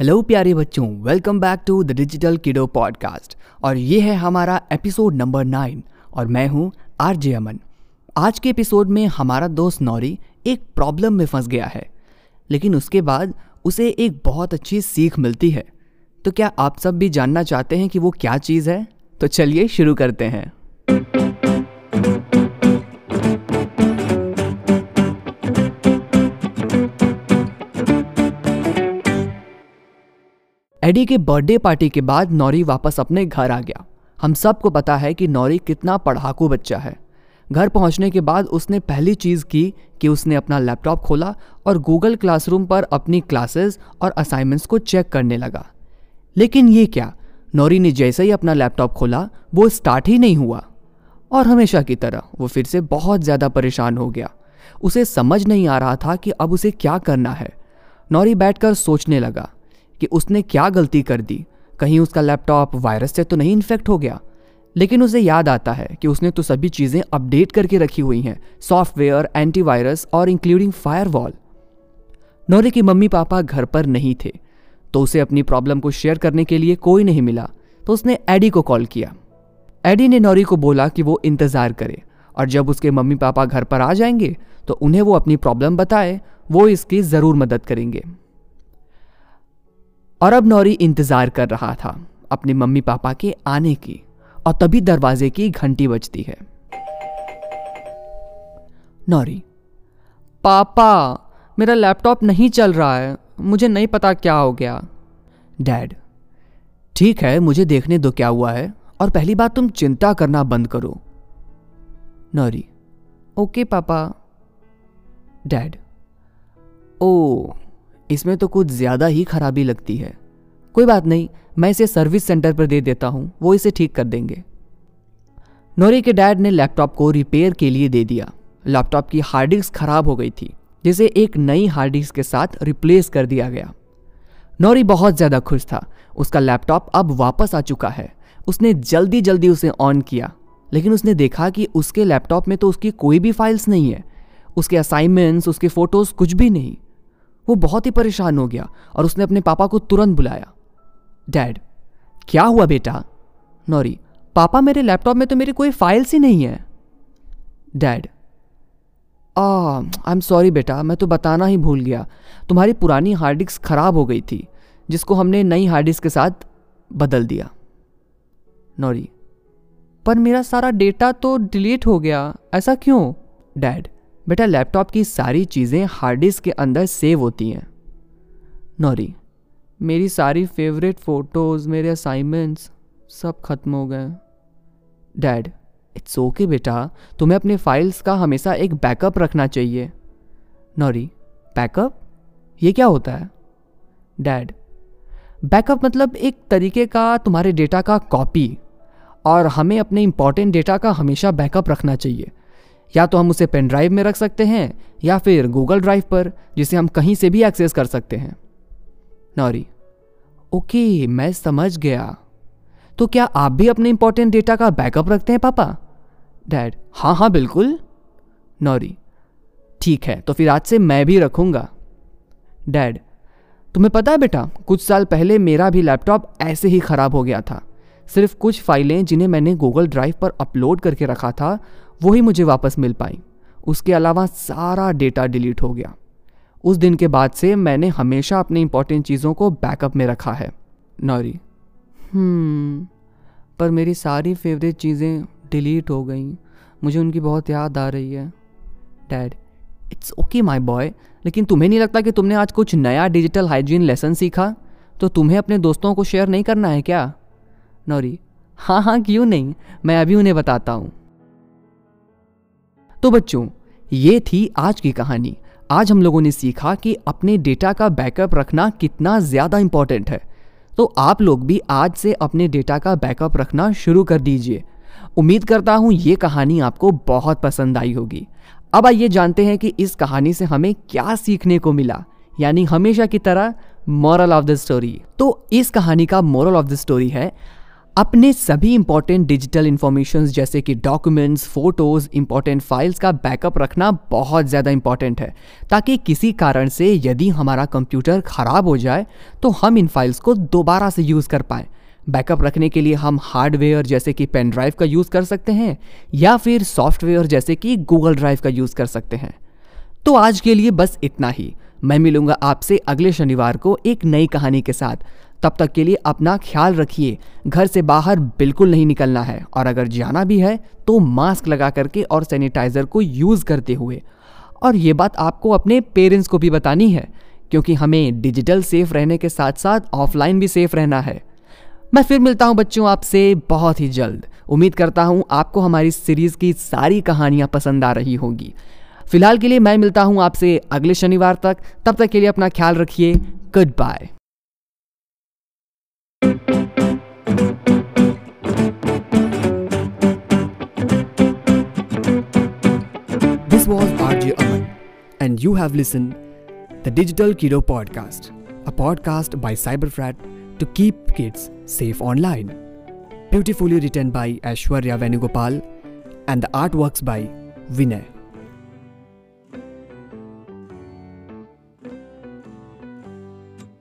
Hello प्यारे बच्चों welcome back to the Digital Kiddo podcast और ये है हमारा एपिसोड नंबर नाइन और मैं हूँ आरजे अमन। आज के एपिसोड में हमारा दोस्त नौरी एक प्रॉब्लम में फंस गया है, लेकिन उसके बाद उसे एक बहुत अच्छी सीख मिलती है। तो क्या आप सब भी जानना चाहते हैं कि वो क्या चीज़ है? तो चलिए शुरू करते हैं। एडी के बर्थडे पार्टी के बाद नौरी वापस अपने घर आ गया। हम सबको पता है कि नौरी कितना पढ़ाकू बच्चा है। घर पहुँचने के बाद उसने पहली चीज़ की कि उसने अपना लैपटॉप खोला और गूगल क्लासरूम पर अपनी क्लासेस और असाइनमेंट्स को चेक करने लगा। लेकिन ये क्या? नौरी ने जैसे ही अपना लैपटॉप खोला, वो स्टार्ट ही नहीं हुआ। और हमेशा की तरह वो फिर से बहुत ज़्यादा परेशान हो गया। उसे समझ नहीं आ रहा था कि अब उसे क्या करना है। नौरी बैठकर सोचने लगा कि उसने क्या गलती कर दी। कहीं उसका लैपटॉप वायरस से तो नहीं इन्फेक्ट हो गया। लेकिन उसे याद आता है कि उसने तो सभी चीज़ें अपडेट करके रखी हुई हैं, सॉफ्टवेयर एंटीवायरस और इंक्लूडिंग फायरवॉल नौरे के मम्मी पापा घर पर नहीं थे तो उसे अपनी प्रॉब्लम को शेयर करने के लिए कोई नहीं मिला तो उसने एडी को कॉल किया। एडी ने नौरी को बोला कि वो इंतज़ार करे और जब उसके मम्मी पापा घर पर आ जाएँगे तो उन्हें वो अपनी प्रॉब्लम बताए, वो इसकी ज़रूर मदद करेंगे। और अब नौरी इंतज़ार कर रहा था अपने मम्मी पापा के आने की, और तभी दरवाजे की घंटी बजती है। नौरी, पापा, मेरा लैपटॉप नहीं चल रहा है, मुझे नहीं पता क्या हो गया। डैड, ठीक है, मुझे देखने दो क्या हुआ है, और पहली बात तुम चिंता करना बंद करो। नौरी, ओके पापा। डैड, ओ इसमें तो कुछ ज़्यादा ही खराबी लगती है। कोई बात नहीं, मैं इसे सर्विस सेंटर पर दे देता हूँ, वो इसे ठीक कर देंगे। नोरी के डैड ने लैपटॉप को रिपेयर के लिए दे दिया। लैपटॉप की हार्ड डिस्क खराब हो गई थी, जिसे एक नई हार्ड डिस्क के साथ रिप्लेस कर दिया गया। नौरी बहुत ज़्यादा खुश था। उसका लैपटॉप अब वापस आ चुका है। उसने जल्दी जल्दी उसे ऑन किया, लेकिन उसने देखा कि उसके लैपटॉप में तो उसकी कोई भी फाइल्स नहीं है। उसके असाइनमेंट्स, उसके फ़ोटोज़ कुछ भी नहीं। वो बहुत ही परेशान हो गया और उसने अपने पापा को तुरंत बुलाया। डैड, क्या हुआ बेटा? नौरी, पापा मेरे लैपटॉप में तो मेरी कोई फाइल्स ही नहीं है। डैड आई एम सॉरी बेटा, मैं तो बताना ही भूल गया। तुम्हारी पुरानी हार्ड डिस्क खराब हो गई थी, जिसको हमने नई हार्ड डिस्क के साथ बदल दिया। नौरी, पर मेरा सारा डेटा तो डिलीट हो गया, ऐसा क्यों? डैड बेटा लैपटॉप की सारी चीज़ें हार्ड डिस्क के अंदर सेव होती हैं। नौरी, मेरी सारी फेवरेट फ़ोटोज़ मेरे असाइनमेंट्स सब खत्म हो गए। डैड इट्स ओके बेटा, तुम्हें अपने फाइल्स का हमेशा एक बैकअप रखना चाहिए। नौरी बैकअप ये क्या होता है? डैड बैकअप मतलब एक तरीके का तुम्हारे डेटा का कॉपी और हमें अपने इंपॉर्टेंट डेटा का हमेशा बैकअप रखना चाहिए। या तो हम उसे पेन ड्राइव में रख सकते हैं, या फिर गूगल ड्राइव पर, जिसे हम कहीं से भी एक्सेस कर सकते हैं। नौरी ओके मैं समझ गया। तो क्या आप भी अपने इंपॉर्टेंट डेटा का बैकअप रखते हैं, पापा? डैड हाँ हाँ बिल्कुल। नौरी ठीक है तो फिर आज से मैं भी रखूँगा। डैड तुम्हें पता है बेटा, कुछ साल पहले मेरा भी लैपटॉप ऐसे ही ख़राब हो गया था। सिर्फ़ कुछ फाइलें जिन्हें मैंने गूगल ड्राइव पर अपलोड करके रखा था वही मुझे वापस मिल पाई। उसके अलावा सारा डेटा डिलीट हो गया। उस दिन के बाद से मैंने हमेशा अपनी इंपॉर्टेंट चीज़ों को बैकअप में रखा है, नौरी। हम्म पर मेरी सारी फेवरेट चीज़ें डिलीट हो गई। मुझे उनकी बहुत याद आ रही है। Dad it's okay my boy लेकिन तुम्हें नहीं लगता कि तुमने आज कुछ नया डिजिटल हाइजीन लेसन सीखा? तो तुम्हें अपने दोस्तों को शेयर नहीं करना है क्या? नौरी हाँ हाँ क्यों नहीं? मैं अभी उन्हें बताता हूँ। तो बच्चों, ये थी आज की कहानी। आज हम लोगों ने सीखा कि अपने डेटा का बैकअप रखना कितना ज़्यादा इंपॉर्टेंट है। तो आप लोग भी आज से अपने डेटा का बैकअप रखना शुरू कर दीजिए। उम्मीद करता हूँ ये कहानी आपको बहुत पसंद आई होगी। अब आइए जानते हैं कि इस कहानी से हमें क्या सीखने को मिला, यानी हमेशा की तरह मॉरल ऑफ़ द स्टोरी तो इस कहानी का मॉरल ऑफ़ द स्टोरी है अपने सभी इंपॉर्टेंट डिजिटल इंफॉर्मेशन जैसे कि डॉक्यूमेंट्स फ़ोटोज़ इंपॉर्टेंट फाइल्स का बैकअप रखना बहुत ज़्यादा इंपॉर्टेंट है। ताकि किसी कारण से यदि हमारा कंप्यूटर ख़राब हो जाए तो हम इन फाइल्स को दोबारा से यूज़ कर पाएँ। बैकअप रखने के लिए हम हार्डवेयर जैसे कि पेन ड्राइव का यूज़ कर सकते हैं, या फिर सॉफ्टवेयर जैसे कि गूगल ड्राइव का यूज़ कर सकते हैं। तो आज के लिए बस इतना ही। मैं मिलूँगा आपसे अगले शनिवार को एक नई कहानी के साथ। तब तक के लिए अपना ख्याल रखिए। घर से बाहर बिल्कुल नहीं निकलना है। और अगर जाना भी है तो मास्क लगा करके और सैनिटाइज़र को यूज़ करते हुए। और ये बात आपको अपने पेरेंट्स को भी बतानी है, क्योंकि हमें डिजिटल सेफ़ रहने के साथ साथ ऑफलाइन भी सेफ़ रहना है। मैं फिर मिलता हूँ बच्चों आपसे बहुत ही जल्द। उम्मीद करता हूँ आपको हमारी सीरीज़ की सारी कहानियाँ पसंद आ रही होंगी। फ़िलहाल के लिए मैं मिलता हूँ आपसे अगले शनिवार तक। तब तक के लिए अपना ख्याल रखिए। Goodbye was RJ Aman, and you have listened the Digital Kiddo Podcast, a podcast by Cyberfrat to keep kids safe online. Beautifully written by Ashwarya Venugopal and the artworks by Vinay.